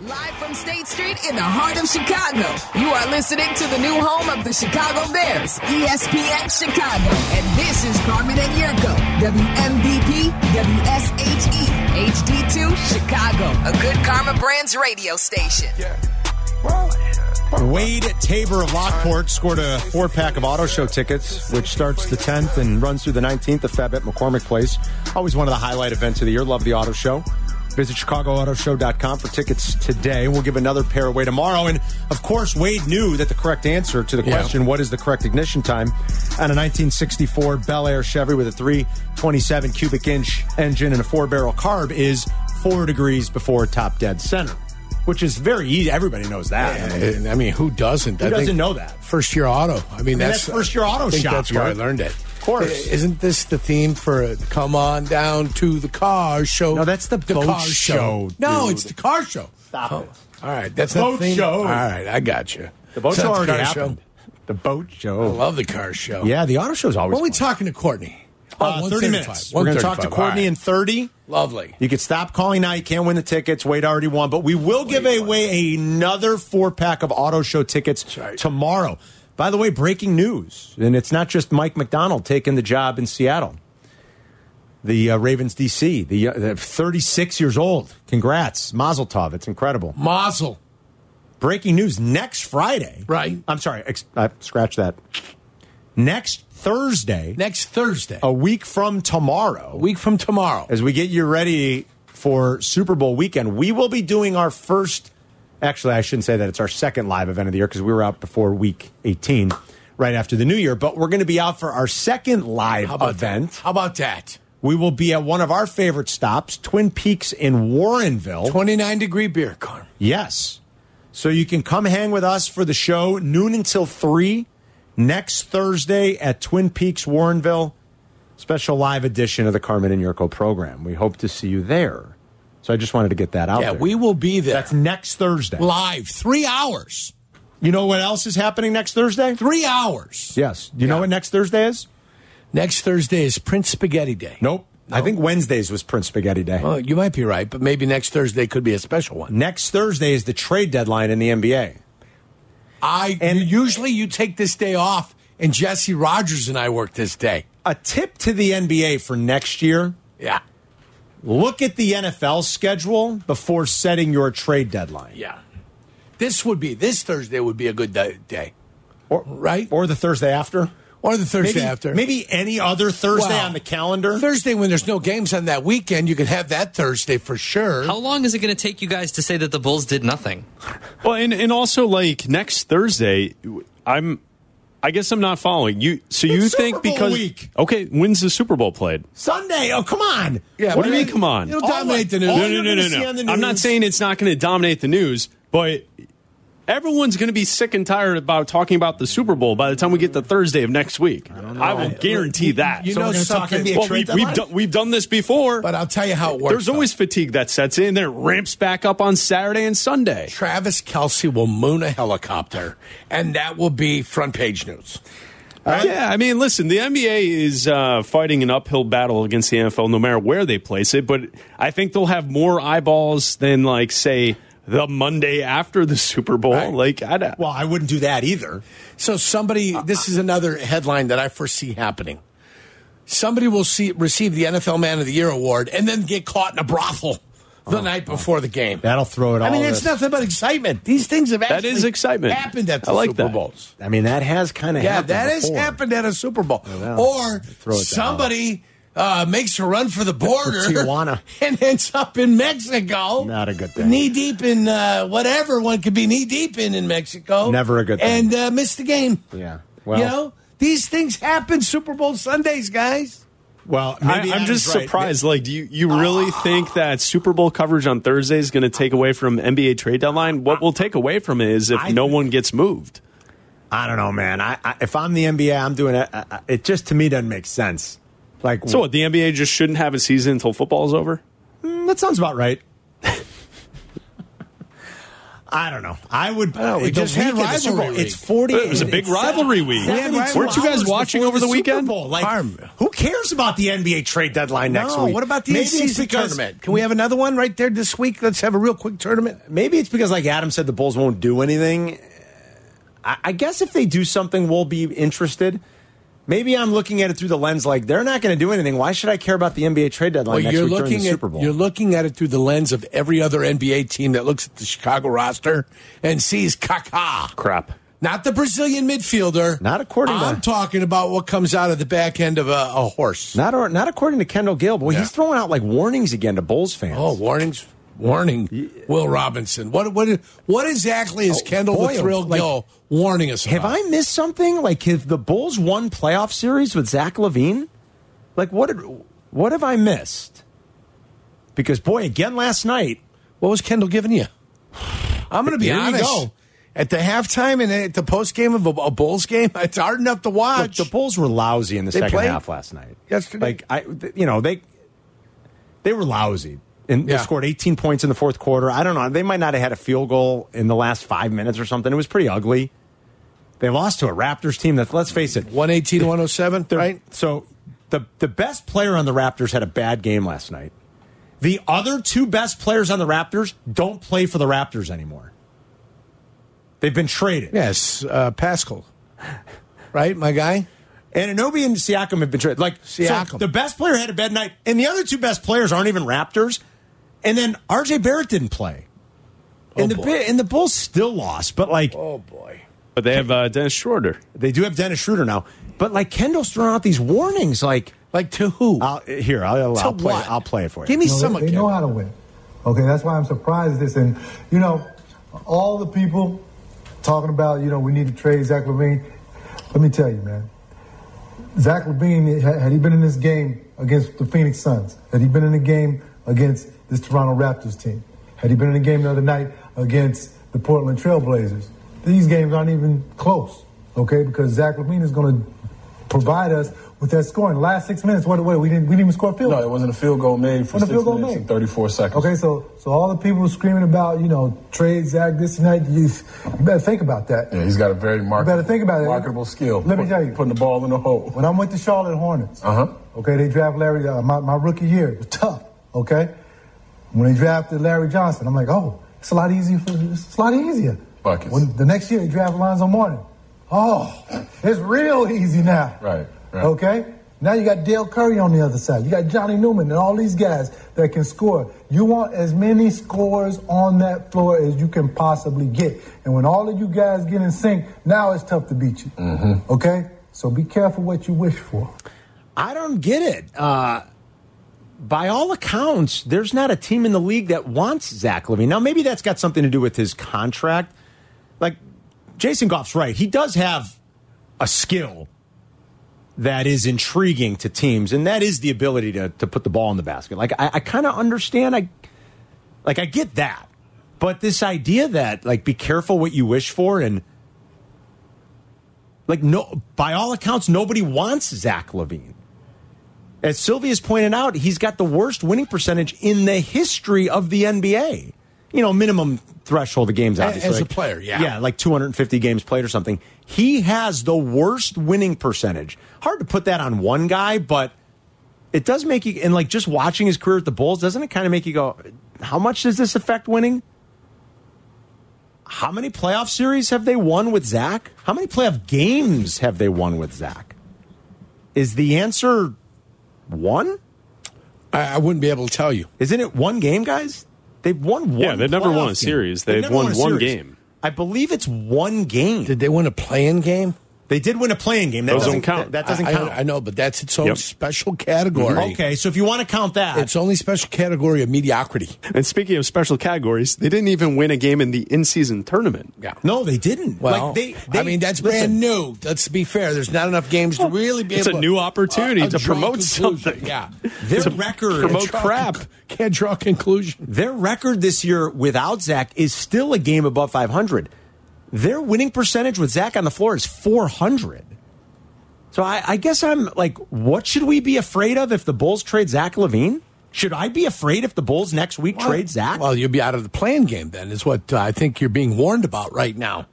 Live from State Street in the heart of Chicago, you are listening to the new home of the Chicago Bears, ESPN Chicago. And this is Carmen and Yurko, WMVP, WSHE, HD2, Chicago, a good Karma Brands radio station. Wade Tabor of Lockport scored a four pack of auto show tickets, which starts the 10th and runs through the 19th of Feb at McCormick Place. Always one of the highlight events of the year. Love the auto show. Visit ChicagoAutoShow.com for tickets today. We'll give another pair away tomorrow. And of course, Wade knew that the correct answer to the Yeah. question, what is the correct ignition time, on a 1964 Bel Air Chevy with a 327 cubic inch engine and a four barrel carb is four degrees before top dead center, which is very easy. Everybody knows that. I mean, who doesn't? Who doesn't know that? First year auto. I mean, that's first year auto I shop, That's where I learned it. Of course. Isn't this the theme for uh, "Come on down to the car show"? No, that's the boat car show, No, it's the car show. Stop Oh, it. All right, that's Boat the theme? show. All right, I got you. The boat Is that show already car happened. The boat show. I love the car show. Yeah, the auto show's always When are we fun. talking to Courtney? Uh, 30 minutes. We're going to talk to Courtney All in 30. Lovely. You can stop calling now. You can't win the tickets. Wade already won. But we will give away another four pack of auto show tickets right. tomorrow. By the way, breaking news. And it's not just Mike Macdonald taking the job in Seattle. The uh, Ravens DC, the, uh, 36 years old. Congrats. Mazel tov. It's incredible. Mazel. Breaking news next Friday. Right. I'm sorry. Ex- I scratch that. Next Thursday, Next Thursday, a week from tomorrow, a week from tomorrow. as we get you ready for Super Bowl weekend, we will be doing our first. Actually, I shouldn't say that. It's our second live event of the year because we were out before week 18, right after the new year. But we're going to be out for our second live How about event. That? How about that? We will be at one of our favorite stops, Twin Peaks in Warrenville. 29 degree beer, Carm. Yes. So you can come hang with us for the show noon until 3 next Thursday at Twin Peaks, Warrenville. Special live edition of the Carmen and Yurko program. We hope to see you there. So I just wanted to get that out Yeah, there. we will be there. That's next Thursday. live. Three hours. You know what else is happening next Thursday? Three hours. Yes. Do you know what next Thursday is? Next Thursday is Prince Spaghetti Day. Nope. I think Wednesdays was Prince Spaghetti Day. Well, you might be right, but maybe next Thursday could be a special one. Next Thursday is the trade deadline in the NBA. I And- and usually you take this day off, and Jesse Rogers and I work this day. A tip to the NBA for next year Yeah, look at the NFL schedule before setting your trade deadline. yeah. This would be this Thursday would be a good day, day. Or, right? Or the Thursday after. or the Thursday maybe, after. Maybe any other Thursday Well, on the calendar. Thursday when there's no games on that weekend, you can have that Thursday for sure. How long is it going to take you guys to say that the Bulls did nothing? Well, and, and also like next Thursday, I'm. I guess I'm not following you. So you It's think Super Bowl because week. okay, when's the Super Bowl played? Sunday. Oh, come on. Yeah, What do you mean? Come on. It'll dominate the the- news. No, no, no, no, see on the no. I'm not saying it's not going to dominate the news, but everyone's going to be sick and tired about talking about the Super Bowl by the time we get to Thursday of next week. I, will guarantee that. You So know we're gonna talk something- well, we, we've done we've done this before. But I'll tell you how it works. There's always fatigue that sets in. Then it ramps back up on Saturday and Sunday. Travis Kelce will moon a helicopter, and that will be front page news. Yeah, I mean, listen, the NBA is uh, fighting an uphill battle against the NFL no matter where they place it, but I think they'll have more eyeballs than, like, say, the Monday after the Super Bowl. Right. Like, I don't. Well, I wouldn't do that either. So somebody, uh, this is another headline that I foresee happening. Somebody will see receive the NFL Man of the Year award and then get caught in a brothel the oh, night oh. before the game. That'll throw it all. I mean, it's this- nothing but excitement. These things have That actually is excitement. happened at the I like Super that. Bowls. I mean, that has kind of Yeah, happened. that has happened at a Super Bowl. well, or throw it somebody uh, makes a run for the border Tijuana. and ends up in Mexico. Not a good thing. Knee deep in uh, whatever one could be knee deep in in Mexico. Never a good thing. And uh, miss the game. Yeah. Well, you know, these things happen Super Bowl Sundays, guys. well, I, maybe I'm just right. surprised. Like, do you, you really think that Super Bowl coverage on Thursday is going to take away from NBA trade deadline? What we'll take away from it is if I no one gets moved. I don't know, man. I, I if I'm the NBA, I'm doing it. I- I- It just to me doesn't make sense. Like, So what, the NBA just shouldn't have a season until football is over? mm, that sounds about right. I don't know. I would. know, we the just had week Super Bowl, rivalry It's week. forty. It was a big rivalry week. seven- We had 72 Weren't you guys watching over the Super weekend? Bowl. Like, Harm. who cares about the NBA trade deadline next no, week? what about the Maybe it's in-season because- tournament? Can we have another one right there this week? Let's have a real quick tournament. Maybe it's because, like Adam said, the Bulls won't do anything. I, I guess if they do something, we'll be interested. Maybe I'm looking at it through the lens like they're not going to do anything. Why should I care about the NBA trade deadline Well, next you're week during looking the at Super Bowl? you're looking at it through the lens of every other NBA team that looks at the Chicago roster and sees Kaká. Crap. Not the Brazilian midfielder. Not according to- I'm talking about what comes out of the back end of a, a horse. not, or, not according to Kendall Gill. Boy, Yeah. he's throwing out like warnings again to Bulls fans. Oh, warnings! Warning, Will Robinson. What what what exactly is Oh, Kendall boy, the Thrill like, Gill warning us Have about? I missed something? Like, have the Bulls won playoff series with Zach LaVine? Like, what? Did, what have I missed? Because boy, again last night, What was Kendall giving you? I'm going to be honest. go. At the halftime and at the post game of a, a Bulls game, it's hard enough to look, watch. the Bulls were lousy in the They second half last night. yesterday? Like, I, th- you know, they they were lousy. And they scored 18 points in the fourth quarter. I don't know. They might not have had a field goal in the last five minutes or something. It was pretty ugly. They lost to a Raptors team that, let's face it, 118 107, right? So the the best player on the Raptors had a bad game last night. The other two best players on the Raptors don't play for the Raptors anymore. They've been traded. Yes, uh, Pascal. Right, my guy? And Anunoby and Siakam have been traded. Like so Siakam. the best player had a bad night, and the other two best players aren't even Raptors. And then RJ Barrett didn't play. And Oh, the boy. And the Bulls still lost, but like Oh, boy. But they have uh, Dennis Schroeder. they do have Dennis Schroeder now. But like Kendall's throwing out these warnings, like Like to who? I'll, here I'll, To I'll play what? I'll play it for you. Give me You know, some they, of they know how to win. Okay, that's why I'm surprised this. And you know, all the people talking about you know we need to trade Zach LaVine. Let me tell you, man. Zach LaVine had had he been in this game against the Phoenix Suns, had he been in the game against this Toronto Raptors team, had he been in the game the other night against the Portland Trailblazers, these games aren't even close. Okay, because Zach LaVine is going to provide us with that scoring. The last six minutes, what? What? We didn't. We didn't even score a field. No, it wasn't a field goal made for six field goal minutes made. and 34 seconds. Okay, so so all the people screaming about you know trade Zach this and that, you, you better think about that. Yeah, he's got a very marketable, better think about it. marketable skill. Let me tell you. Putting the ball in the hole. When I went to Charlotte Hornets, Uh-huh. okay, they draft Larry. Uh, my, my rookie year it was tough. Okay, when they drafted Larry Johnson, I'm like, oh, it's a lot easier for it's a lot easier. Buckets. When the next year they draft Lonzo Mourning, oh, it's real easy now. Right, right. Okay. Now you got Dell Curry on the other side. You got Johnny Newman and all these guys that can score. You want as many scores on that floor as you can possibly get. And when all of you guys get in sync, now it's tough to beat you. Mm-hmm. Okay? So be careful what you wish for. I don't get it. Uh, by all accounts, there's not a team in the league that wants Zach LaVine. Now, maybe that's got something to do with his contract. Like, Jason Goff's right. He does have a skill that is intriguing to teams, and that is the ability to, to put the ball in the basket. Like, I, I kind of understand. I like, I get that. But this idea that, like, be careful what you wish for and like no by all accounts nobody wants Zach LaVine. As Sylvie's pointed out, he's got the worst winning percentage in the history of the NBA. You know, minimum threshold of games, obviously. as a player, yeah. Yeah, like 250 games played or something. He has the worst winning percentage. Hard to put that on one guy, but it does make you, and like just watching his career at the Bulls, doesn't it kind of make you go, how much does this affect winning? How many playoff series have they won with Zach? How many playoff games have they won with Zach? Is the answer one? I, I wouldn't be able to tell you. Isn't it one game, guys? They've won one. Yeah, they've never won a game. series. They've never won a one series. game. I believe it's one game. Did they win a playing game? They did win a playing game. That Those doesn't don't count. That, that doesn't I, count. I, I know, but that's its own Yep. special category. Okay, so if you want to count that, It's only special category of mediocrity. And speaking of special categories, they didn't even win a game in the in-season tournament. Yeah. no, they didn't. Well, like they, I mean, that's listen, brand new. Let's be fair. There's not enough games to really be It's able a new opportunity uh, to promote conclusion. something. Yeah. Their to record, promote Draw crap. conc- Can't draw a conclusion. their record this year without Zach is still a game above 500. Their winning percentage with Zach on the floor is 400. So I, I guess I'm like, what should we be afraid of if the Bulls trade Zach LaVine? Should I be afraid if the Bulls next week trade Zach? Well, you'll be out of the playing game then, is what uh, I think you're being warned about right now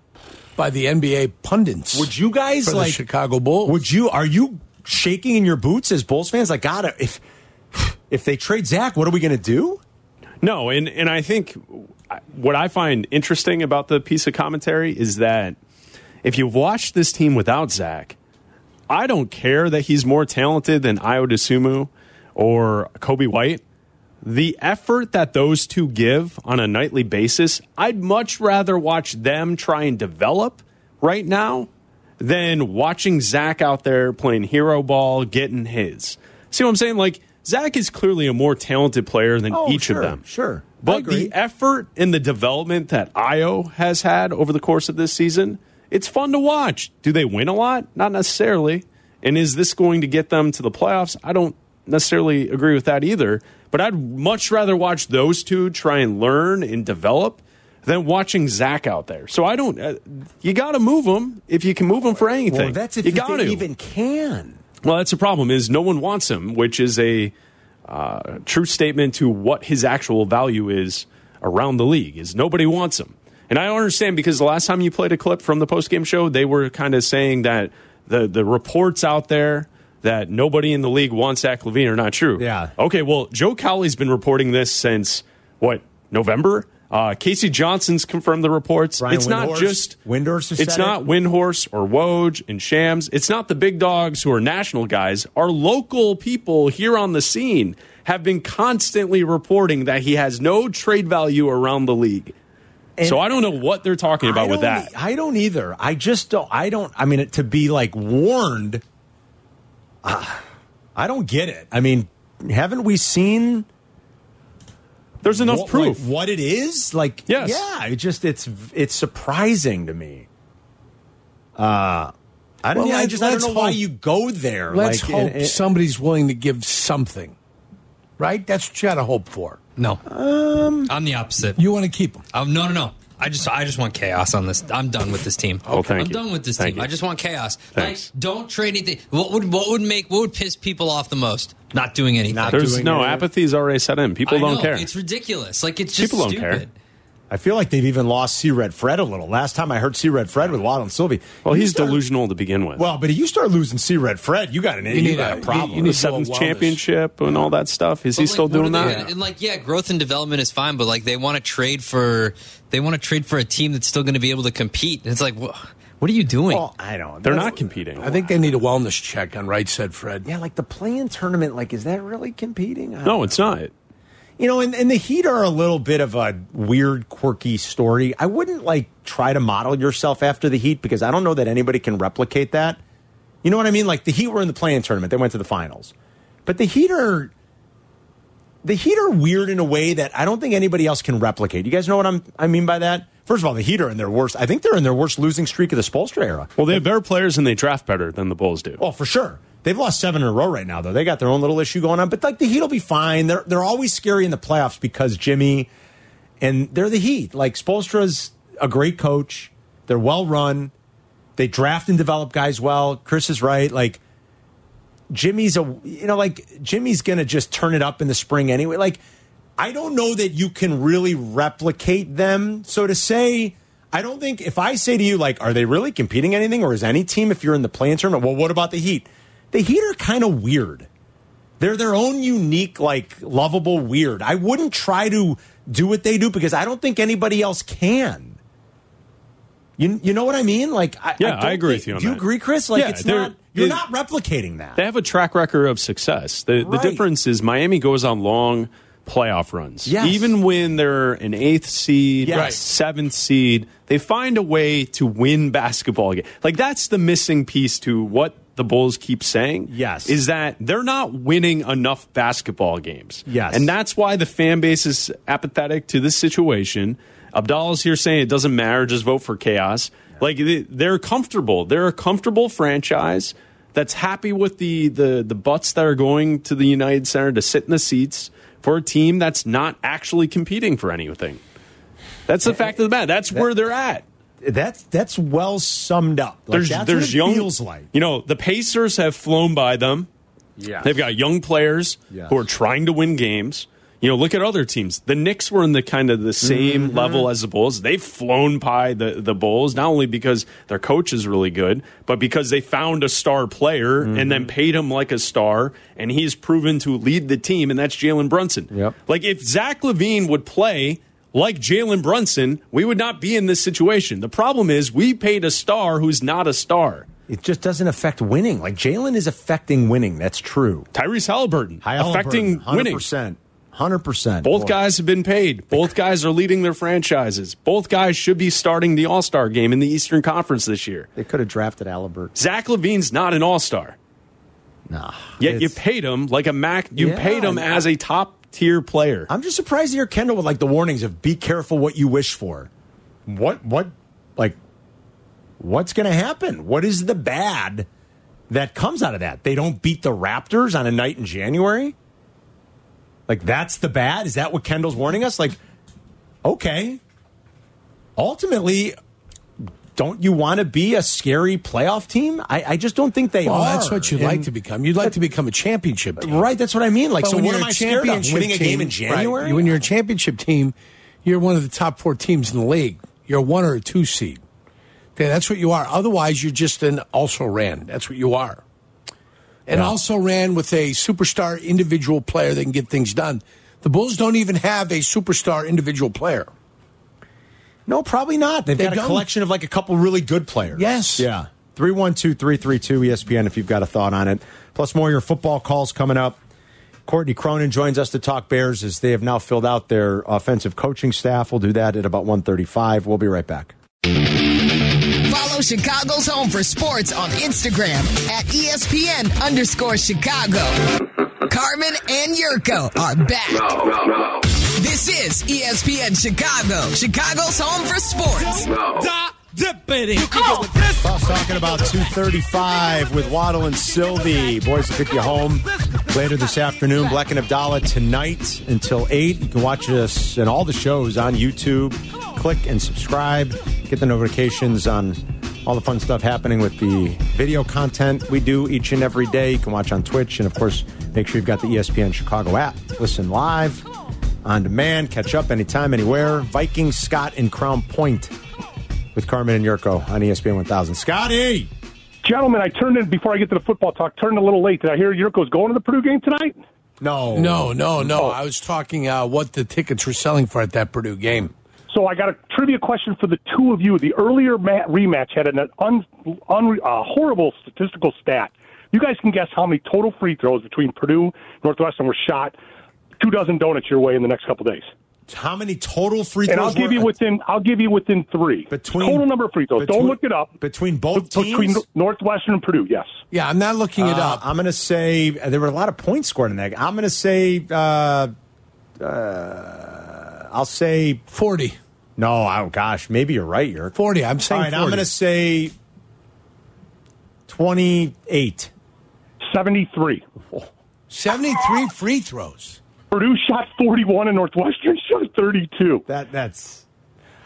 by the NBA pundits. would you guys for the like Chicago Bulls? Would you? Are you shaking in your boots as Bulls fans? Like, God, if if they trade Zach, what are we going to do? No, and and I think what I find interesting about the piece of commentary is that if you've watched this team without Zach, I don't care that he's more talented than Ayo Dosunmu or Coby White. The effort that those two give on a nightly basis, I'd much rather watch them try and develop right now than watching Zach out there playing hero ball, getting his. See what I'm saying? Like, Zach is clearly a more talented player than Oh, each sure, of them. sure. But the effort and the development that Ayo has had over the course of this season, it's fun to watch. Do they win a lot? Not necessarily. And is this going to get them to the playoffs? I don't necessarily agree with that either. But I'd much rather watch those two try and learn and develop than watching Zach out there. So I don't. Uh, you got to move them if you can move them for anything. Well, that's if you they got to even can. well, that's the problem. Is no one wants him, which is a uh, true statement to what his actual value is around the league. Is nobody wants him, and I don't understand because the last time you played a clip from the post game show, they were kind of saying that the the reports out there that nobody in the league wants Zach LaVine are not true. Yeah. Okay. Well, Joe Cowley's been reporting this since what November. Uh, K.C. Johnson's confirmed the reports. Brian it's not just Windhorst. It's not it. Windhorst or Woj and Shams. It's not the big dogs who are national guys. Our local people here on the scene have been constantly reporting that he has no trade value around the league. so I don't know what they're talking about with that. I don't either. I just don't. I don't. I mean, to be like warned. ah, I don't get it. I mean, haven't we seen There's enough what, proof. like, what it is? Like, Yes. yeah. It just it's it's surprising to me. Uh I don't. Well, I just I don't let's know why you go there. Let's like, hope and- and- somebody's willing to give something. Right? That's what you got to hope for. No, um, I'm the opposite. You want to keep them. Um, no, no, no. I just, I just want chaos on this. I'm done with this team. Oh, thank I'm you. done with this Thank team. you. I just want chaos. Thanks. Like, don't trade anything. What would, what would make, what would piss people off the most? Not doing anything. Not There's doing no it. apathy's already set in. People I don't know, care. It's ridiculous. Like it's just People don't stupid. care. I feel like they've even lost C Red Fred a little. Last time I heard C Red Fred with Waddle and Sylvie. well, he's start- delusional to begin with. Well, but if you start losing C Red Fred, you got an you, need got a- a, problem. you- you need the seventh do a wellness. championship and all that stuff. Is he like, still doing they- that? And, and, like, yeah, growth and development is fine, but like they want to trade for they want to trade for a team that's still going to be able to compete. And it's like, wha- what are you doing? well, I don't. They're not competing. I think they need a wellness check on right said Fred. Yeah, like the playing tournament. Like, is that really competing? No, don't it's not. You know, and, and the Heat are a little bit of a weird, quirky story. I wouldn't like try to model yourself after the Heat because I don't know that anybody can replicate that. You know what I mean? Like the Heat were in the playing tournament; they went to the finals, but the Heat are the Heat are weird in a way that I don't think anybody else can replicate. You guys know what I'm, I mean by that? First of all, the Heat are in their worst. I think they're in their worst losing streak of the Spoelstra era. Well, they have better players and they draft better than the Bulls do. Oh, for sure. They've lost seven in a row right now, though. They got their own little issue going on. But like the Heat will be fine. They're they're always scary in the playoffs because Jimmy and they're the Heat. Like Spoelstra's a great coach. They're well run. They draft and develop guys well. Chris is right. Like Jimmy's a you know like Jimmy's gonna just turn it up in the spring anyway. Like I don't know that you can really replicate them. So to say, I don't think if I say to you like, are they really competing anything, or is any team if you're in the playing tournament? Well, what about the Heat? The Heat are kind of weird. They're their own unique, like lovable weird. I wouldn't try to do what they do because I don't think anybody else can. You you know what I mean? Like I, Yeah, don't I agree think- with you on Do you that. agree, Chris? Like Yeah, it's not you're it- not replicating that. They have a track record of success. The, the difference is Miami goes on long playoff runs. Yes. Even when they're an eighth seed, Yes. Right. seventh seed, they find a way to win basketball games. Like that's the missing piece to what the Bulls keep saying. Yes. Is that they're not winning enough basketball games. Yes. And that's why the fan base is apathetic to this situation. Abdallah's here saying it doesn't matter, just vote for chaos. Like they- they're comfortable. They're a comfortable franchise that's happy with the, the the butts that are going to the United Center to sit in the seats for a team that's not actually competing for anything. That's the fact of the matter. That's where they're at. That's that's well summed up. Like, There's that's there's what it young feels like. You know, the Pacers have flown by them. Yeah, They've got young players Yes. who are trying to win games. You know, look at other teams. The Knicks were in the kind of the same Mm-hmm. level as the Bulls. They've flown by the, the Bulls, not only because their coach is really good, but because they found a star player and Mm-hmm. then paid him like a star, and he's proven to lead the team, and that's Jalen Brunson. Yep. Like if Zach LaVine would play like Jalen Brunson, we would not be in this situation. The problem is we paid a star who's not a star. It just doesn't affect winning. Like Jalen is affecting winning. That's true. Tyrese Halliburton affecting winning. 100%. hundred percent. Both guys have been paid. Both guys are leading their franchises. Both guys should be starting the All Star game in the Eastern Conference this year. They could have drafted Alibert. Zach LaVine's not an All Star. Nah. Yet you paid him like a Mac. You Yeah, paid him as a top tier player. I'm just surprised to hear Kendall with like the warnings of be careful what you wish for. What what like what's going to happen? What is the bad that comes out of that? They don't beat the Raptors on a night in January? Like that's the bad? Is that what Kendall's warning us? Like okay. Ultimately don't you want to be a scary playoff team? I, I just don't think they Well, are. that's what you'd like to become. You'd like to become a championship team. Right, that's what I mean. Like, But so when what you're am a I scared of? championship Winning a game in team- right, January? When you're a championship team, you're one of the top four teams in the league. You're a one or a two seed. Okay, that's what you are. Otherwise, you're just an also ran. That's what you are. And Yeah. also ran with a superstar individual player that can get things done. The Bulls don't even have a superstar individual player. No, probably not. They've They got a don't. collection of like a couple really good players. Yes. Yeah. 312 332 ESPN if you've got a thought on it. Plus, more of your football calls coming up. Courtney Cronin joins us to talk Bears as they have now filled out their offensive coaching staff. We'll do that at about 135. We'll be right back. Follow Chicago's Home for Sports on Instagram at ESPN underscore Chicago. Carmen and Yurko are back. This is ESPN Chicago, Chicago's Home for Sports. Us talking about 235 with Waddle and Sylvie. Boys will pick you home later this afternoon. Black and Abdallah tonight until 8. You can watch us and all the shows on YouTube. Click and subscribe. Get the notifications on all the fun stuff happening with the video content we do each and every day. You can watch on Twitch. And of course, make sure you've got the ESPN Chicago app. Listen live, on demand, catch up anytime, anywhere. Vikings, Scott, and Crown Point with Carmen and Yurko on ESPN 1000. Scotty! Gentlemen, I turned in before I get to the football talk. Turned a little late. Did I hear Yurko's going to the Purdue game tonight? No. No, no, no. Oh. I was talking uh, what the tickets were selling for at that Purdue game. So I got a trivia question for the two of you. The earlier ma- rematch had an un- un- uh, horrible statistical stat. You guys can guess how many total free throws between Purdue and Northwestern were shot. Two dozen donuts your way in the next couple days. How many total free throws? And I'll give were- you within I'll give you within three. Between- total number of free throws. between- Don't look it up. Between both teams? Between Northwestern and Purdue, yes. Yeah, I'm not looking it Uh, up. I'm going to say uh, there were a lot of points scored in that. I'm going to say, uh, uh, I'll say, 40. no, oh gosh, maybe you're right. You're 40. I'm saying right, 40. I'm going to say 28. 73. 73 free throws. Purdue shot 41 and Northwestern shot 32. That That's,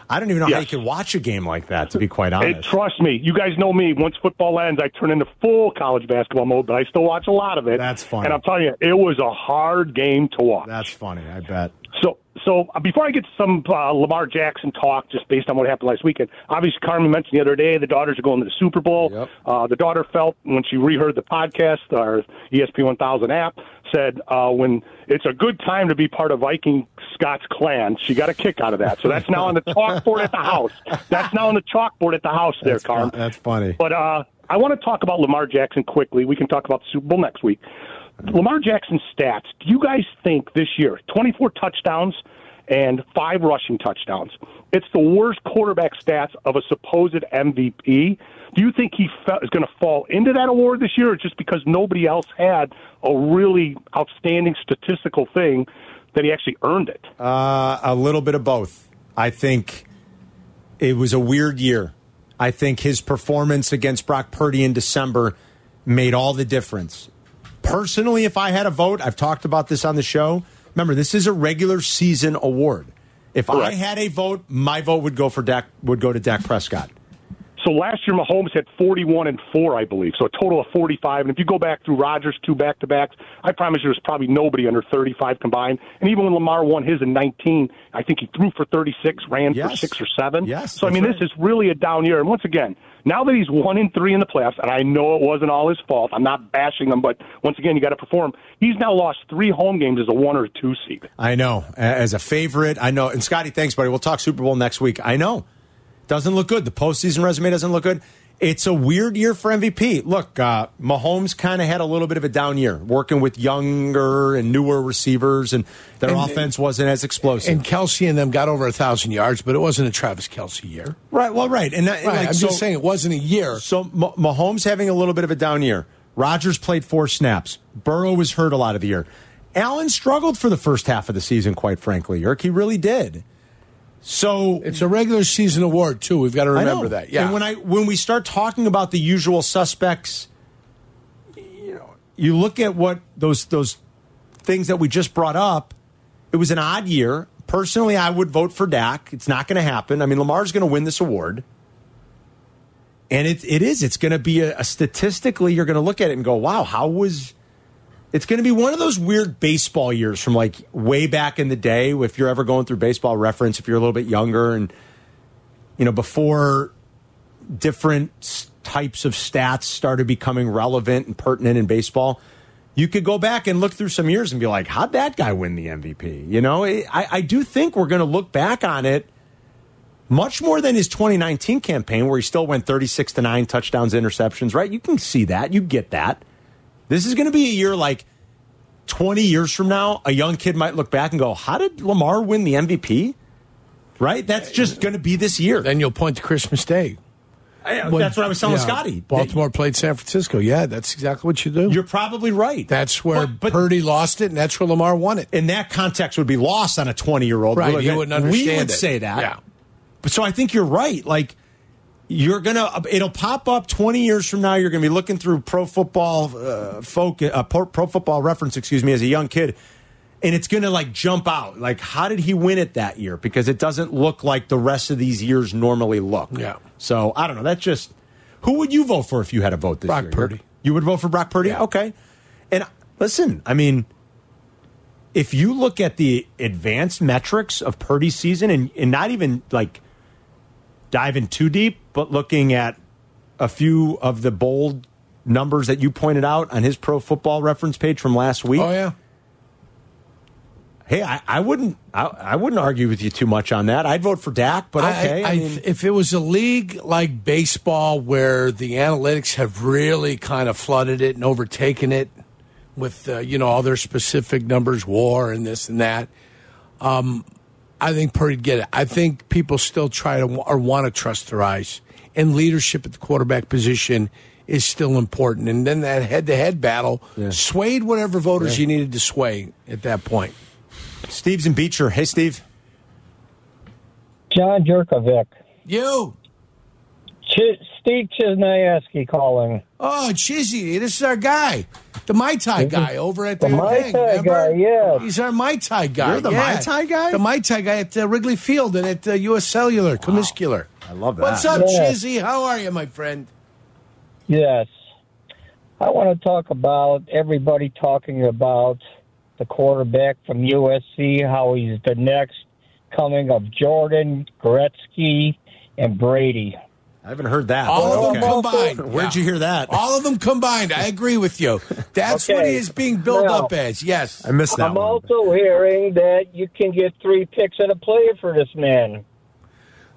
I don't even know how you can watch a game like that, to be quite honest. trust me, you guys know me. Once football ends, I turn into full college basketball mode, but I still watch a lot of it. That's funny. And I'm telling you, it was a hard game to watch. That's funny, I bet. So, so uh, before I get to some uh, Lamar Jackson talk, just based on what happened last weekend, obviously Carmen mentioned the other day the daughters are going to the Super Bowl. Yep. Uh, the daughter felt when she reheard the podcast, our ESP 1000 app, said uh, when it's a good time to be part of Viking Scott's clan, she got a kick out of that. So that's now on the chalkboard at the house. That's now on the chalkboard at the house there, That's, Carmen. fu- that's funny. But uh, I want to talk about Lamar Jackson quickly. We can talk about the Super Bowl next week. Lamar Jackson's stats. Do you guys think this year, 24 touchdowns and five rushing touchdowns, it's the worst quarterback stats of a supposed MVP? Do you think he fe- is going to fall into that award this year, or just because nobody else had a really outstanding statistical thing that he actually earned it? Uh, a little bit of both. I think it was a weird year. I think his performance against Brock Purdy in December made all the difference. Personally, if I had a vote, I've talked about this on the show. Remember, this is a regular season award. If I had a vote, my vote would go for Dak would go to Dak Prescott. So last year Mahomes had 41 and four, I believe, so a total of 45. And if you go back through Rodgers two back to backs, I promise you, there's probably nobody under 35 combined. And even when Lamar won his in 19, I think he threw for 36, ran for six or seven. Yes, So I mean, that's this is really a down year. And once again, now that he's one in three in the playoffs, and I know it wasn't all his fault. I'm not bashing him, but once again, you got to perform. He's now lost three home games as a one or a two seed. I know. As a favorite, I know. And Scotty, thanks, buddy. We'll talk Super Bowl next week. I know. Doesn't look good. The postseason resume doesn't look good. It's a weird year for MVP. Look, uh, Mahomes kind of had a little bit of a down year working with younger and newer receivers, and their And- offense wasn't as explosive. And Kelce and them got over a thousand yards, but it wasn't a Travis Kelce year. right. Well, right. And, Right, like, I'm so- just saying it wasn't a year. So Ma- Mahomes having a little bit of a down year. Rodgers played four snaps. Burrow was hurt a lot of the year. Allen struggled for the first half of the season, quite frankly. Yerk, he really did. So It's a regular season award too. We've got to remember that. Yeah. And when I when we start talking about the usual suspects, you know, you look at what those those things that we just brought up. It was an odd year. Personally, I would vote for Dak. It's not going to happen. I mean, Lamar's going to win this award. And it, it is. It's going to be a, a statistically, you're going to look at it and go, wow, how was. It's going to be one of those weird baseball years from like way back in the day. If you're ever going through baseball reference, if you're a little bit younger and, you know, before different types of stats started becoming relevant and pertinent in baseball, you could go back and look through some years and be like, how'd that guy win the MVP? You know, I, I do think we're going to look back on it much more than his 2019 campaign where he still went 36 to 9 touchdowns, interceptions, right? You can see that. You get that. This is going to be a year like 20 years from now, a young kid might look back and go, how did Lamar win the MVP? Right? That's just going to be this year. then you'll point to Christmas Day. I- When- that's what I was telling yeah, Scotty. Baltimore played San Francisco. Yeah, that's exactly what you do. You're probably right. that's where But- but Purdy lost it, and that's where Lamar won it. in that context would be lost on a 20 year old. Right, you wouldn't understand. We would it. say that. Yeah. But so I think you're right. Like you're gonna, it'll pop up 20 years from now. You're gonna be looking through Pro Football uh, folk, uh, pro, Football Reference, excuse me, as a young kid, and it's gonna like jump out. Like, how did he win it that year? Because it doesn't look like the rest of these years normally look. Yeah. So I don't know. That's just who would you vote for if you had a vote this year? Brock year? Purdy. You would vote for Brock Purdy. Yeah. Okay. And listen, I mean if you look at the advanced metrics of Purdy's season and, and not even like diving too deep, but looking at a few of the bold numbers that you pointed out on his pro football reference page from last week. Oh yeah, Hey, I, I wouldn't I, I wouldn't argue with you too much on that. I'd vote for Dak, but okay. I, mean, if it was a league like baseball where the analytics have really kind of flooded it and overtaken it with uh, you know all their specific numbers, WAR and this and that, um, I think Purdy'd get it. I think people still try to or want to trust their eyes, and leadership at the quarterback position is still important. And then that head-to-head battle swayed whatever voters you needed to sway at that point. Steve's in Beecher. Hey, Steve. John Jurkovic. You. Ch- Steve Chisnayeski calling. Oh, Chizzy, this is our guy, the Mai Tai guy over at the, The Mai thing, Tai remember? guy, yes. He's our Mai Tai guy. You're the yeah. Mai Tai guy? The Mai Tai guy at uh, Wrigley Field and at uh, U.S. Cellular, Comiscular. I love that. What's up, Yeah. Chizzy? How are you, my friend? Yes. I want to talk about everybody talking about the quarterback from USC, how he's the next coming of Jordan, Gretzky, and Brady. I haven't heard that. All of them Okay. combined. Where'd you hear that? All of them combined. I agree with you. That's what he is being built Now- up as. Yes. I missed that I'm one. also hearing that you can get three picks at a player for this man.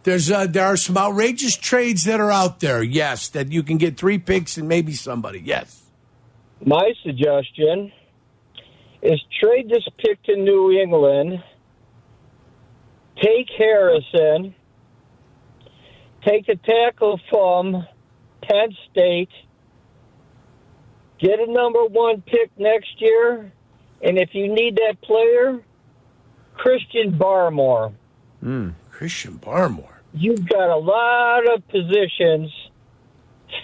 There's uh, there are some outrageous trades that are out there. Yes, that you can get three picks and maybe somebody. Yes. My suggestion is trade this pick to New England, take Harrison, take a tackle from Penn State, get a number one pick next year, and if you need that player, Christian Barmore. Hmm. Christian Barmore. You've got a lot of positions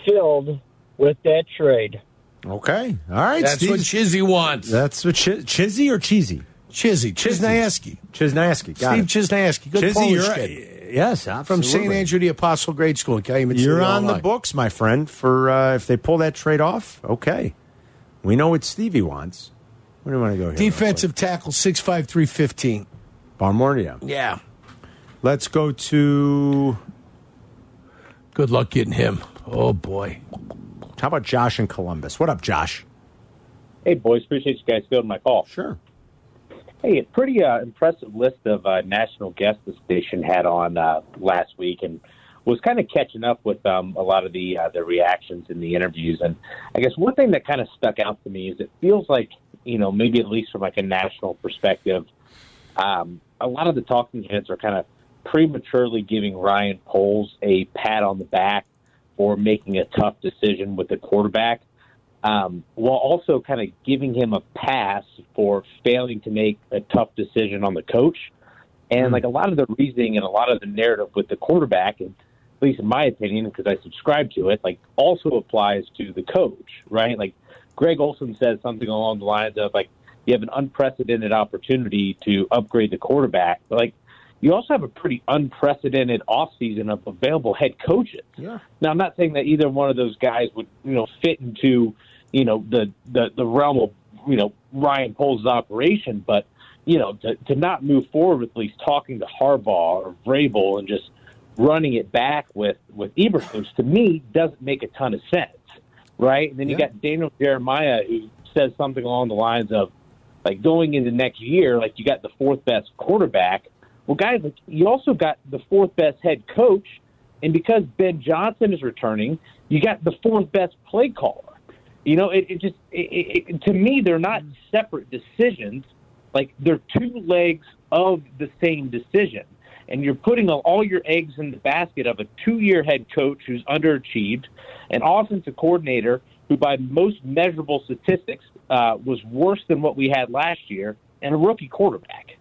filled with that trade. Okay. All right, That's Steve. what Chizzy wants. That's what Chi- Chizzy or Cheesy? Chizzy, Chiznayeski. Chisnayeski. Got Steve it. Chiznayeski. Good Chizzy, Polish you're. Yes, from. St. Andrew the Apostle Grade School in Calumet City, You're on the books, my friend. For uh, if they pull that trade off, okay. We know what Stevie wants. Where do you want to go here? Defensive tackle, six five three fifteen. Barmore, yeah. Yeah. Let's go to Good luck getting him. Oh boy. how about Josh in Columbus? What up, Josh? Hey, boys, appreciate you guys fielding my call. Sure. Hey, a pretty uh, impressive list of uh, national guests the station had on uh, last week, and was kind of catching up with um, a lot of the uh, the reactions in the interviews. And I guess one thing that kind of stuck out to me is it feels like you know maybe at least from like a national perspective, um, a lot of the talking heads are kind of prematurely giving Ryan Poles a pat on the back for making a tough decision with the quarterback um, while also kind of giving him a pass for failing to make a tough decision on the coach. And like a lot of the reasoning and a lot of the narrative with the quarterback, and at least in my opinion, because I subscribe to it, like also applies to the coach, right? Like Greg Olson says something along the lines of like you have an unprecedented opportunity to upgrade the quarterback, but like you also have a pretty unprecedented offseason of available head coaches. Yeah. Now, I'm not saying that either one of those guys would, you know, fit into, you know, the the, the realm of, you know, Ryan Poles' operation, but you know, to, to not move forward with at least talking to Harbaugh or Vrabel and just running it back with with Eberflus to me doesn't make a ton of sense, right? And then you got Daniel Jeremiah who says something along the lines of, like going into next year, like you got the fourth best quarterback. Well, guys, like, you also got the fourth best head coach, and because Ben Johnson is returning, you got the fourth best play caller. You know, it, it just it, it, to me they're not separate decisions. Like they're two legs of the same decision, and you're putting all your eggs in the basket of a two-year head coach who's underachieved, an offensive coordinator who, by most measurable statistics, uh, was worse than what we had last year, and a rookie quarterback.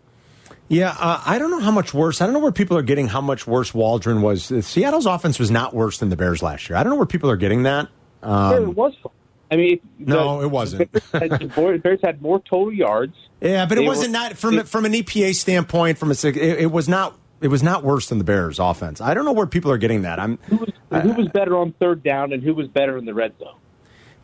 Yeah, uh, I don't know how much worse. I don't know where people are getting how much worse Waldron was. Seattle's offense was not worse than the Bears last year. I don't know where people are getting that. Yeah, it was. fun. I mean, No, it wasn't. The Bears, had, Bears had more total yards. Yeah, but it wasn't were- not from from an EPA standpoint. From a it, it was not it was not worse than the Bears offense. I don't know where people are getting that. I'm Who was, who was better on third down and who was better in the red zone?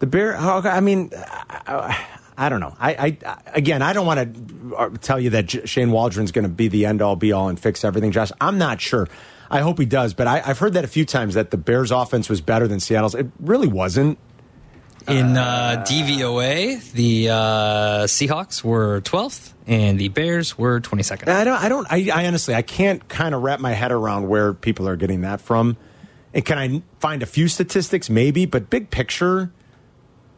The Bear. oh, I mean, I, I don't know. I, I again, I don't want to tell you that J- Shane Waldron's going to be the end all be all and fix everything. Josh, I'm not sure. I hope he does, but I, I've heard that a few times that the Bears' offense was better than Seattle's. It really wasn't. In uh, DVOA, the uh, Seahawks were 12th and the Bears were 22nd. I don't. I don't. I, I honestly, I can't kind of wrap my head around where people are getting that from. And can I find a few statistics? Maybe, but big picture,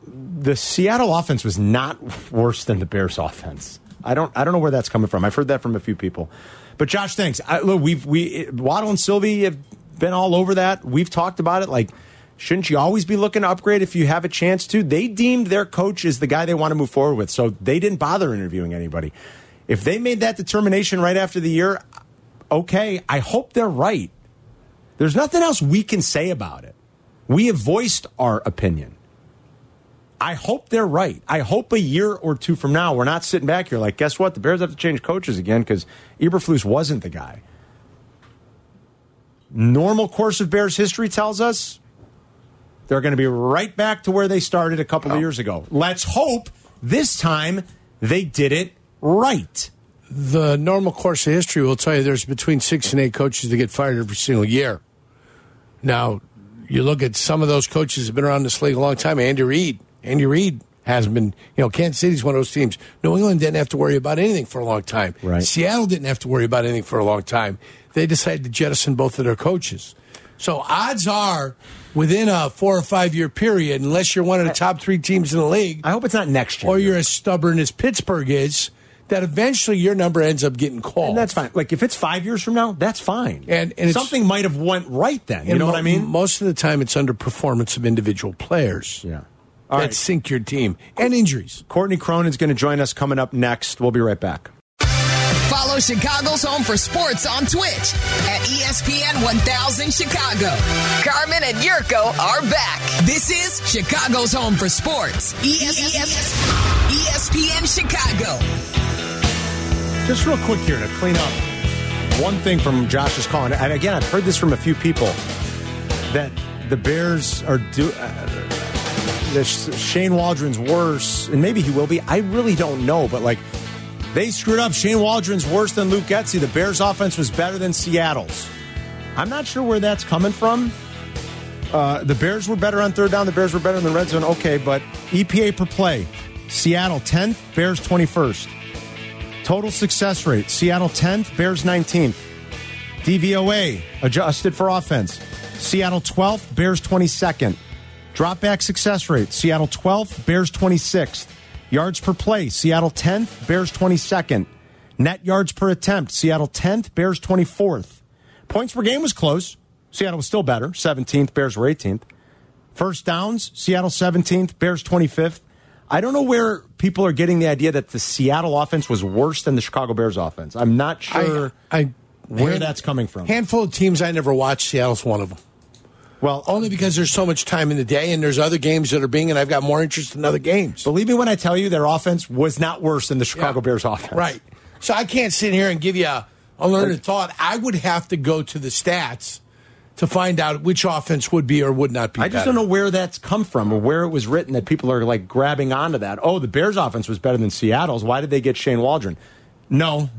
the Seattle offense was not worse than the Bears offense. I don't. I don't know where that's coming from. I've heard that from a few people. But Josh, thanks. I, look, we've we Waddle and Sylvie have been all over that. We've talked about it. Like, shouldn't you always be looking to upgrade if you have a chance to? They deemed their coach is the guy they want to move forward with, so they didn't bother interviewing anybody. If they made that determination right after the year, okay. I hope they're right. There's nothing else we can say about it. We have voiced our opinion. I hope they're right. I hope a year or two from now, we're not sitting back here like, guess what? The Bears have to change coaches again because Eberflus wasn't the guy. Normal course of Bears history tells us they're going to be right back to where they started a couple of oh. years ago. Let's hope this time they did it right. The normal course of history will tell you there's between six and eight coaches that get fired every single year. Now, you look at some of those coaches that have been around this league a long time. Andy Reid. Andy Reid has been, you know, Kansas City's one of those teams. New England didn't have to worry about anything for a long time. Right. Seattle didn't have to worry about anything for a long time. They decided to jettison both of their coaches. So odds are, within a four or five year period, unless you're one of the top three teams in the league, I hope it's not next year. or you're as stubborn as Pittsburgh is, that eventually your number ends up getting called. and that's fine. Like if it's five years from now, that's fine. And- and something might have went right then. You know what I mean? Most of the time, it's underperformance of individual players. Yeah. that All right. sink your team and injuries. Courtney Cronin's going to join us coming up next. We'll be right back. Follow Chicago's Home for Sports on Twitch at ESPN 1000 Chicago. Carmen and Yurko are back. This is Chicago's Home for Sports. ESPN, Chicago. Just real quick here to clean up one thing from Josh's call, and again, I've heard this from a few people that the Bears are do. Uh, Shane Waldron's worse, and maybe he will be. I really don't know, but like they screwed up. Shane Waldron's worse than Luke Getsy. The Bears' offense was better than Seattle's. I'm not sure where that's coming from. Uh, the Bears were better on third down. The Bears were better in the red zone. Okay, but EPA per play, Seattle 10th, Bears 21st. Total success rate, Seattle 10th, Bears 19th. DVOA, adjusted for offense, Seattle 12th, Bears 22nd. Dropback success rate, Seattle 12th, Bears 26th. Yards per play, Seattle 10th, Bears 22nd. Net yards per attempt, Seattle 10th, Bears 24th. Points per game was close. Seattle was still better, 17th, Bears were 18th. First downs, Seattle 17th, Bears 25th. I don't know where people are getting the idea that the Seattle offense was worse than the Chicago Bears offense. I'm not sure I, I where hand- that's coming from. Handful of teams I never watched. Seattle's one of them. Well, Only because there's so much time in the day, and there's other games that are being, and I've got more interest in other games. believe me when I tell you their offense was not worse than the Chicago Yeah. Bears offense. Right. So I can't sit here and give you a, a learned thought. I would have to go to the stats to find out which offense would be or would not be. I just better. don't know where that's come from or where it was written that people are like grabbing onto that. Oh, the Bears offense was better than Seattle's. Why did they get Shane Waldron? No,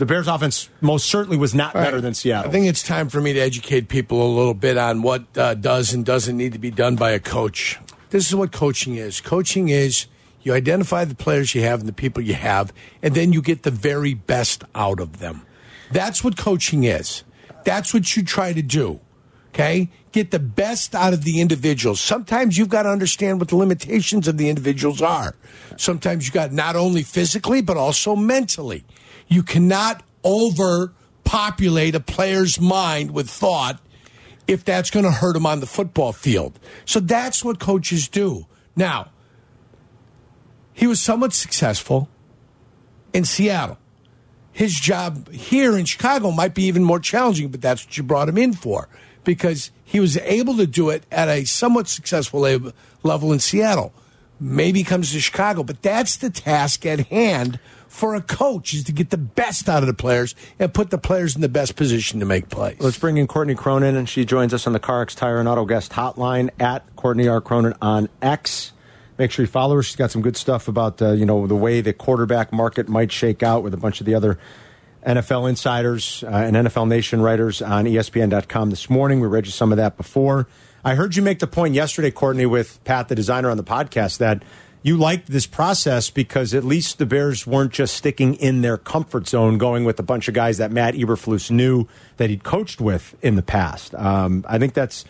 the Bears offense most certainly was not right. better than Seattle. I think it's time for me to educate people a little bit on what uh, does and doesn't need to be done by a coach. This is what coaching is. Coaching is you identify the players you have and the people you have, and then you get the very best out of them. That's what coaching is. That's what you try to do. Okay? Get the best out of the individuals. Sometimes you've got to understand what the limitations of the individuals are. Sometimes you got not only physically, but also mentally. You cannot overpopulate a player's mind with thought if that's going to hurt him on the football field. So that's what coaches do. Now, he was somewhat successful in Seattle. His job here in Chicago might be even more challenging, but that's what you brought him in for because he was able to do it at a somewhat successful level in Seattle. Maybe comes to Chicago, but that's the task at hand for a coach is to get the best out of the players and put the players in the best position to make plays. Let's bring in Courtney Cronin, and she joins us on the CarX Tire and Auto Guest Hotline at Courtney R. Cronin on X. Make sure you follow her. She's got some good stuff about uh, you know the way the quarterback market might shake out with a bunch of the other NFL insiders uh, and NFL Nation writers on ESPN.com this morning. We read you some of that before. I heard you make the point yesterday, Courtney, with Pat, the designer on the podcast, that you liked this process because at least the Bears weren't just sticking in their comfort zone, going with a bunch of guys that Matt Eberflus knew that he'd coached with in the past. Um, I think that's,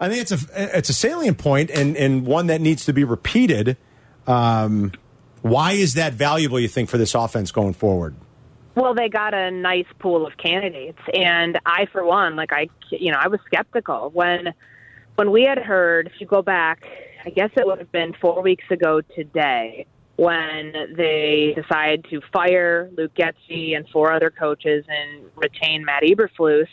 I think it's a it's a salient point and and one that needs to be repeated. Um, why is that valuable? You think for this offense going forward? Well, they got a nice pool of candidates, and I, for one, like I, you know, I was skeptical when when we had heard. If you go back, I guess it would have been four weeks ago today when they decided to fire Luke Getsy and four other coaches and retain Matt Eberflus.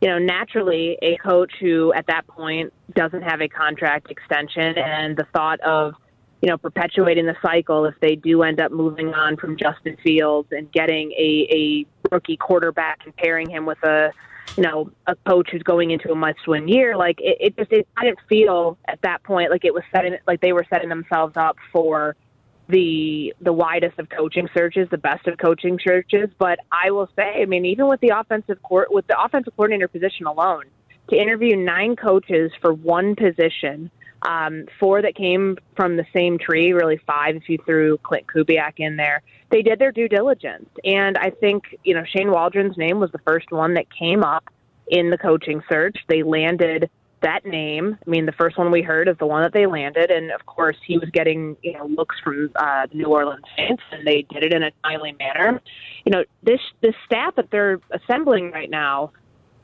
You know, naturally, a coach who at that point doesn't have a contract extension, and the thought of you know, perpetuating the cycle if they do end up moving on from Justin Fields and getting a, a rookie quarterback and pairing him with a, you know, a coach who's going into a must-win year. Like it, it just, it, I didn't feel at that point like it was setting, like they were setting themselves up for the the widest of coaching searches, the best of coaching searches. But I will say, I mean, even with the offensive court, with the offensive coordinator position alone, to interview nine coaches for one position um, four that came from the same tree, really five if you threw Klint Kubiak in there. They did their due diligence. And I think, you know, Shane Waldron's name was the first one that came up in the coaching search. They landed that name. I mean, the first one we heard is the one that they landed. And of course, he was getting, you know, looks from uh, the New Orleans Saints, and they did it in a timely manner. You know, this, this staff that they're assembling right now,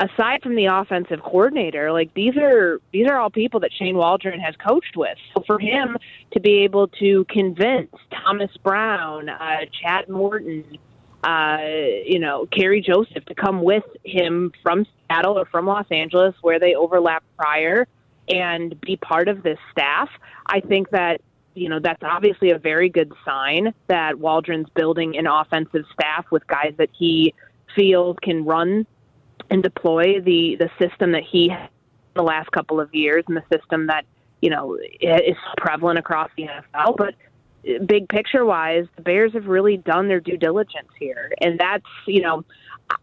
aside from the offensive coordinator, like these are these are all people that Shane Waldron has coached with. So for him to be able to convince Thomas Brown, uh, Chad Morton, uh, you know, Kerry Joseph to come with him from Seattle or from Los Angeles, where they overlapped prior, and be part of this staff, I think that you know that's obviously a very good sign that Waldron's building an offensive staff with guys that he feels can run and deploy the the system that he had in the last couple of years and the system that you know is prevalent across the NFL. But eh, big picture wise, the Bears have really done their due diligence here, and that's you know.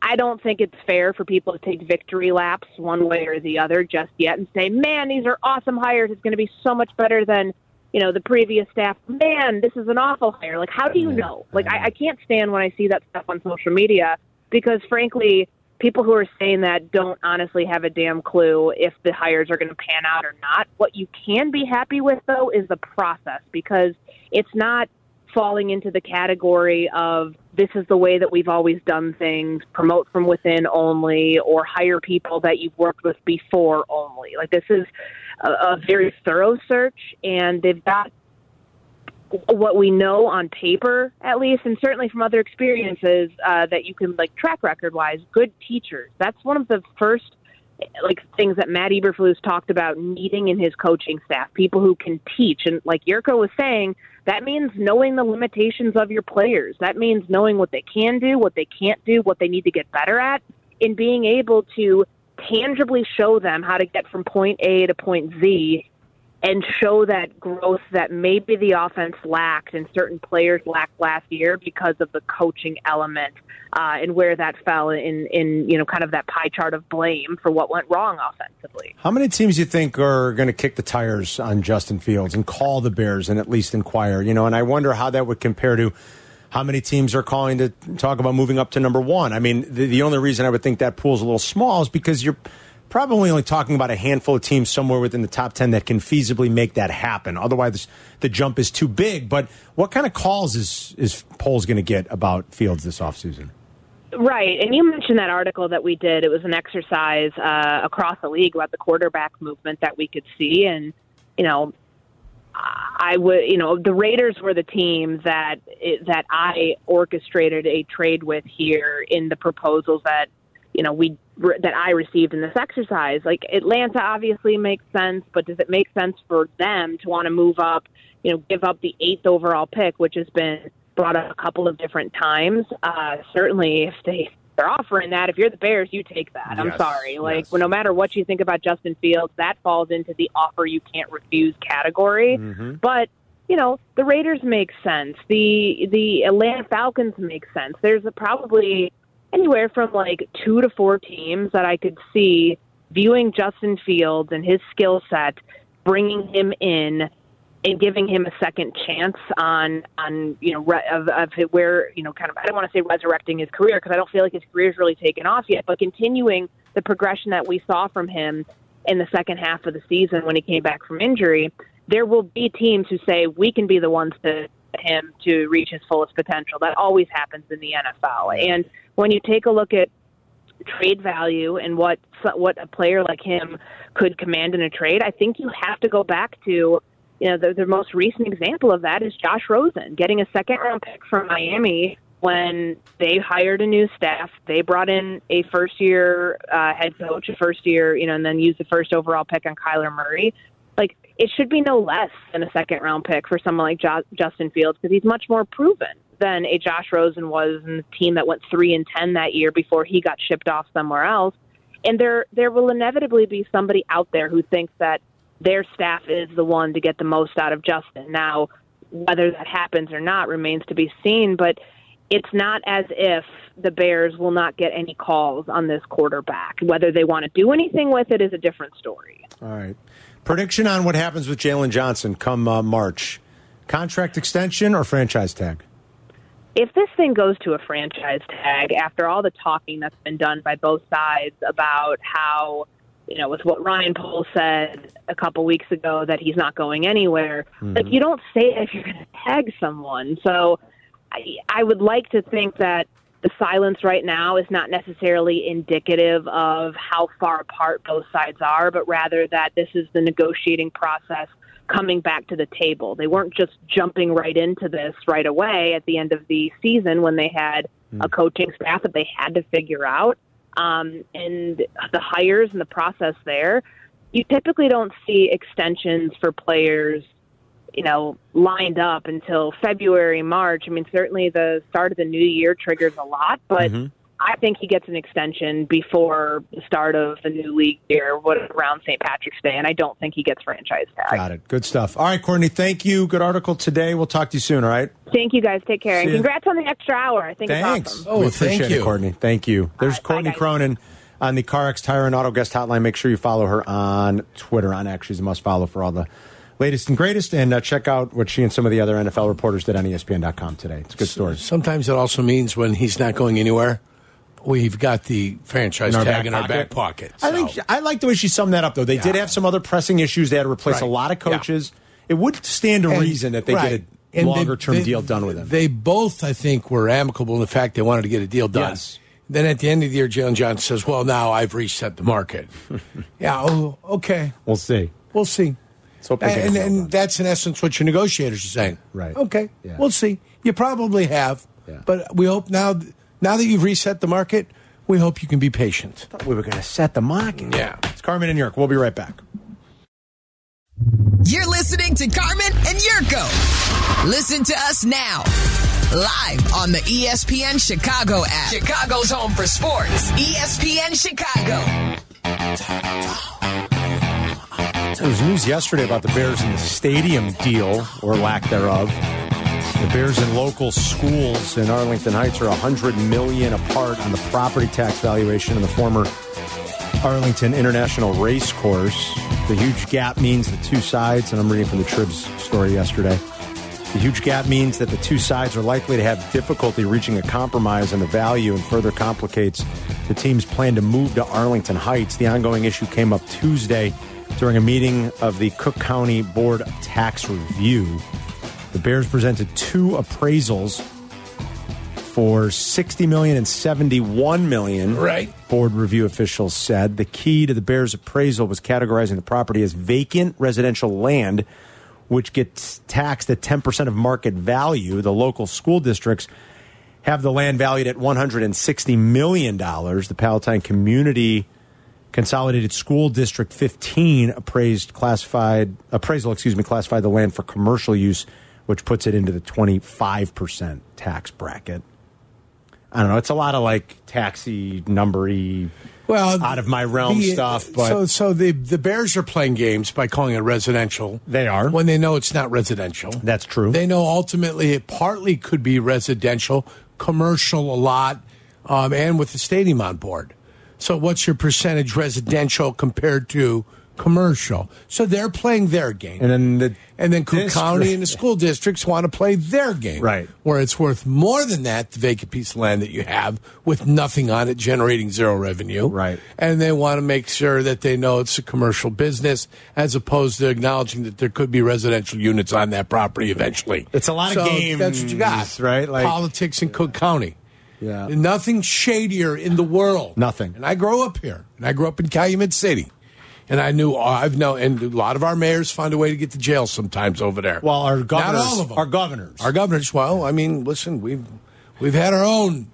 I don't think it's fair for people to take victory laps one way or the other just yet and say, "Man, these are awesome hires. It's going to be so much better than you know the previous staff." Man, this is an awful hire. Like, how do you know? Like, I, I can't stand when I see that stuff on social media because, frankly, people who are saying that don't honestly have a damn clue if the hires are going to pan out or not. What you can be happy with, though, is the process because it's not falling into the category of this is the way that we've always done things, promote from within only, or hire people that you've worked with before only. Like, this is a, a very thorough search, and they've got what we know on paper, at least, and certainly from other experiences uh, that you can like track record wise, good teachers. That's one of the first like things that Matt Eberflus talked about needing in his coaching staff, people who can teach. And like Jurko was saying, that means knowing the limitations of your players. That means knowing what they can do, what they can't do, what they need to get better at, and being able to tangibly show them how to get from point A to point Z and show that growth that maybe the offense lacked and certain players lacked last year because of the coaching element uh, and where that fell in, in you know kind of that pie chart of blame for what went wrong offensively. How many teams do you think are going to kick the tires on Justin Fields and call the Bears and at least inquire? You know, and I wonder how that would compare to how many teams are calling to talk about moving up to number one. I mean, the, the only reason I would think that pool's a little small is because you're probably only talking about a handful of teams somewhere within the top 10 that can feasibly make that happen. Otherwise, the jump is too big. But what kind of calls is, is Poles going to get about Fields this offseason? Right. And you mentioned that article that we did. It was an exercise uh, across the league about the quarterback movement that we could see. And, you know, I would, you know, the Raiders were the team that that I orchestrated a trade with here in the proposals that you know we that I received in this exercise. Like Atlanta obviously makes sense, but does it make sense for them to want to move up? You know, give up the eighth overall pick, which has been brought up a couple of different times. Uh, certainly, if they they're offering that, if you're the Bears, you take that. I'm Yes, sorry. Like, yes. well, no matter what you think about Justin Fields, that falls into the offer you can't refuse category. But you know, the Raiders make sense. The the Atlanta Falcons make sense. There's a, probably anywhere from like two to four teams that I could see viewing Justin Fields and his skill set, bringing him in and giving him a second chance on on you know re- of, of where you know kind of I don't want to say resurrecting his career because I don't feel like his career's really taken off yet, but continuing the progression that we saw from him in the second half of the season when he came back from injury. There will be teams who say we can be the ones to him to reach his fullest potential. That always happens in the NFL. And when you take a look at trade value and what what a player like him could command in a trade, I think you have to go back to you know the, the most recent example of that is Josh Rosen getting a second round pick from Miami when they hired a new staff. They brought in a first year uh, head coach, a first year you know, and then used the first overall pick on Kyler Murray. Like it should be no less than a second round pick for someone like jo- Justin Fields because he's much more proven than a Josh Rosen was in the team that went three and ten that year before he got shipped off somewhere else. And there there will inevitably be somebody out there who thinks that their staff is the one to get the most out of Justin. Now, whether that happens or not remains to be seen, but it's not as if the Bears will not get any calls on this quarterback. Whether they want to do anything with it is a different story. All right. Prediction on what happens with Jaylon Johnson come uh, March. Contract extension or franchise tag? if this thing goes to a franchise tag after all the talking that's been done by both sides about how you know with what Ryan Poles said a couple weeks ago that he's not going anywhere like you don't say if you're going to tag someone so I, I would like to think that the silence right now is not necessarily indicative of how far apart both sides are but rather that this is the negotiating process coming back to the table. They weren't just jumping right into this right away at the end of the season when they had a coaching staff that they had to figure out. Um, and the hires and the process there, you typically don't see extensions for players, you know, lined up until February, March. I mean, certainly the start of the new year triggers a lot, but mm-hmm. I think he gets an extension before the start of the new league year, what around St. Patrick's Day, and I don't think he gets franchise tag. Got it. Good stuff. All right, Courtney, thank you. Good article today. We'll talk to you soon, all right? Thank you guys. Take care. See And ya. congrats on the extra hour. I think Thanks. it's awesome. Oh, we appreciate it, Courtney. Thank you. There's Courtney Cronin on the CarX Tire and Auto Guest Hotline. Make sure you follow her on Twitter. On X, she's a must follow for all the latest and greatest. And uh, check out what she and some of the other NFL reporters did on ESPN.com today. It's a good story. Sometimes it also means when he's not going anywhere, we've got the franchise In tag in our back pocket. I think I like the way she summed that up, though. They did have some other pressing issues. They had to replace a lot of coaches. It would stand to And- reason that they right. get a And they- longer term they- deal done with him. They both, I think, were amicable in the fact they wanted to get a deal done. Yes. Then at the end of the year, Jaylon Johnson says, "Well, now I've reset the market." yeah. Oh, okay. We'll see. We'll see. Let's hope they get and, and, that's in essence what your negotiators are saying. Right. Okay. Yeah. We'll see. You probably have, yeah. but we hope now. Now that you've reset the market, we hope you can be patient. we were going to set the market. Yeah. It's Carmen and Jurko. We'll be right back. You're listening to Carmen and Jurko. Listen to us now. Live on the ESPN Chicago app. Chicago's home for sports. ESPN Chicago. There was news yesterday about the Bears and the stadium deal, or lack thereof. The Bears and local schools in Arlington Heights are 100 million apart on the property tax valuation of the former Arlington International Race Course. The huge gap means the two sides, and I'm reading from the Trib's story yesterday. The huge gap means that the two sides are likely to have difficulty reaching a compromise on the value and further complicates the team's plan to move to Arlington Heights. The ongoing issue came up Tuesday during a meeting of the Cook County Board of Tax Review. The Bears presented two appraisals for 60 million and 71 million. Right. Board review officials said the key to the Bears appraisal was categorizing the property as vacant residential land, which gets taxed at 10% of market value. The local school districts have the land valued at $160 million. The Palatine Community Consolidated School District 15 appraised classified appraisal, excuse me, classified the land for commercial use, which puts it into the 25% tax bracket. I don't know. It's a lot of like taxi numbery, well, out of my realm The- stuff. But so, so the the Bears are playing games by calling it residential. They are when they know it's not residential. That's true. They know ultimately it partly could be residential, commercial a lot, um, and with the stadium on board. So, what's your percentage residential compared to commercial? So they're playing their game, and then the and then Cook district- County and the school districts want to play their game, Right. Where it's worth more than that, the vacant piece of land that you have with nothing on it, generating zero revenue, Right. And they want to make sure that they know it's a commercial business, as opposed to acknowledging that there could be residential units on that property eventually. It's a lot of games, That's what you got, right? Like- politics in Cook County. Yeah. Nothing shadier in the world. Nothing. And I grew up here, and I grew up in Calumet City. And I knew uh, I've known, and a lot of our mayors find a way to get to jail sometimes over there. well, our governors, Not all of them. our governors, Our governors, well, I mean, listen, we've we've had our own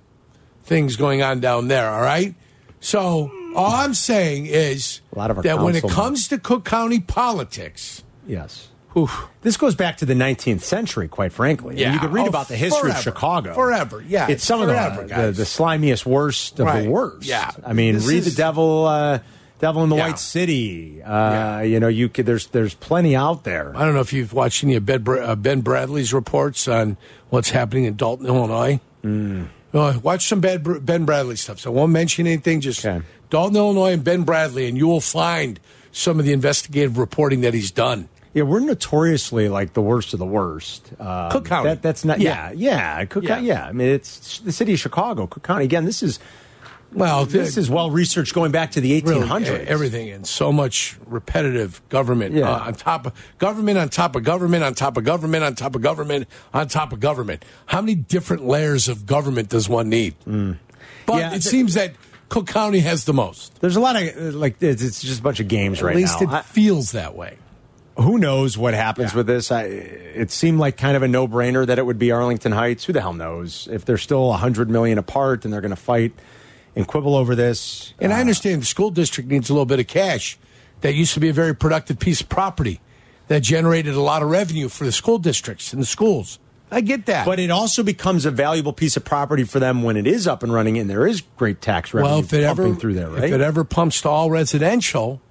things going on down there. All right, so all I'm saying is A lot of our that when it comes to Cook County politics, yes. Oof, This goes back to the 19th century, quite frankly. Yeah. you can read Oh, about the history forever. of Chicago Forever, yeah, It's some forever, of the, guys. the the slimiest, worst of Right. the worst. Yeah. I mean, This read is- the devil, uh, devil in the Yeah. White City. Uh, You know, you could. There's there's plenty out there. I don't know if you've watched any of Ben, Bra- uh, ben Bradley's reports on what's happening in Dolton, Illinois. Mm. Uh, watch some Ben, Br- ben Bradley stuff. So I won't mention anything. Just Okay. Dolton, Illinois, and Ben Bradley, and you will find some of the investigative reporting that he's done. Yeah, we're notoriously like the worst of the worst. Um, Cook County. That, that's not. Yeah, Yeah. yeah, Cook Yeah. County. Yeah, I mean, it's the city of Chicago, Cook County. Again, this is Well, this is well researched going back to the 1800s. e- everything and so much repetitive government Yeah. uh, on top of government on top of government on top of government on top of government on top of government. How many different layers of government does one need? But Mm. Yeah, it th- seems that Cook County has the most. There's a lot of like it's, it's just a bunch of games At right now. At least it I- feels that way. Who knows what happens with this? I, it seemed like kind of a no-brainer that it would be Arlington Heights. Who the hell knows if they're still a hundred million apart and they're going to fight and quibble over this? And I uh, understand the school district needs a little bit of cash. That used to be a very productive piece of property that generated a lot of revenue for the school districts and the schools. I get that. But it also becomes a valuable piece of property for them when it is up and running, and there is great tax revenue well, if it pumping ever through there, right? if it ever pumps to all residential,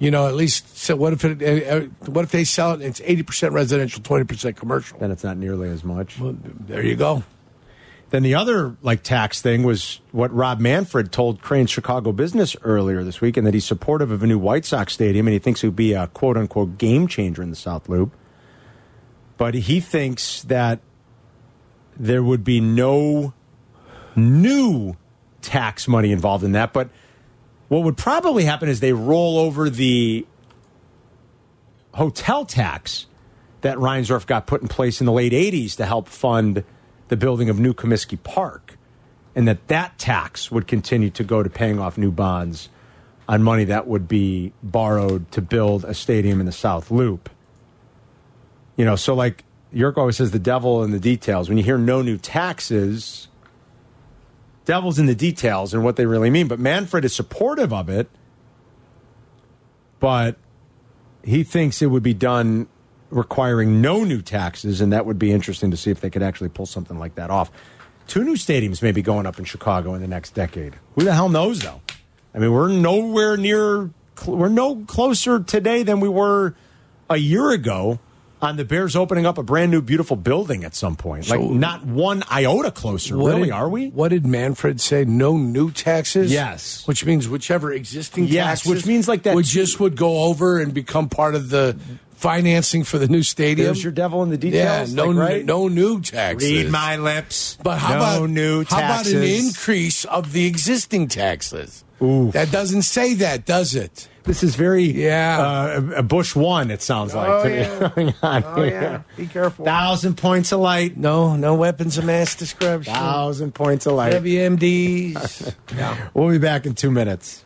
you know, at least so what if it? Uh, uh, what if they sell it? and It's eighty percent residential, twenty percent commercial. then it's not nearly as much. Well, there you go. Then the other like tax thing was what Rob Manfred told Crain's Chicago Business earlier this week, and that he's supportive of a new White Sox stadium, and he thinks it would be a quote unquote game changer in the South Loop. But he thinks that there would be no new tax money involved in that. But what would probably happen is they roll over the hotel tax that Reinsdorf got put in place in the late 80s to help fund the building of New Comiskey Park, and that that tax would continue to go to paying off new bonds on money that would be borrowed to build a stadium in the South Loop. You know, so like Yerk always says, the devil in the details. When you hear no new taxes, devil's in the details and what they really mean. But Manfred is supportive of it, but he thinks it would be done requiring no new taxes, and that would be interesting to see if they could actually pull something like that off. Two new stadiums may be going up in Chicago in the next decade. Who the hell knows, though? I mean, we're nowhere near, we're no closer today than we were a year ago on the Bears opening up a brand new, beautiful building at some point. like, not one iota closer, really, did- are we? What did Manfred say? No new taxes. Yes. which means whichever existing Yes, taxes, which means like that- would just would go over and become part of the financing for the new stadium. There's your devil in the details. yeah, no, like, right? no new taxes. Read my lips. But how no about new how about an increase of the existing taxes? Oof. That doesn't say that, does it? This is very Yeah. uh, a Bush one. It sounds like Oh, to me. yeah. going on Oh here. yeah, be careful. Thousand points of light. No, no weapons of mass destruction. Thousand points of light. Heavy MDs. yeah. We'll be back in two minutes.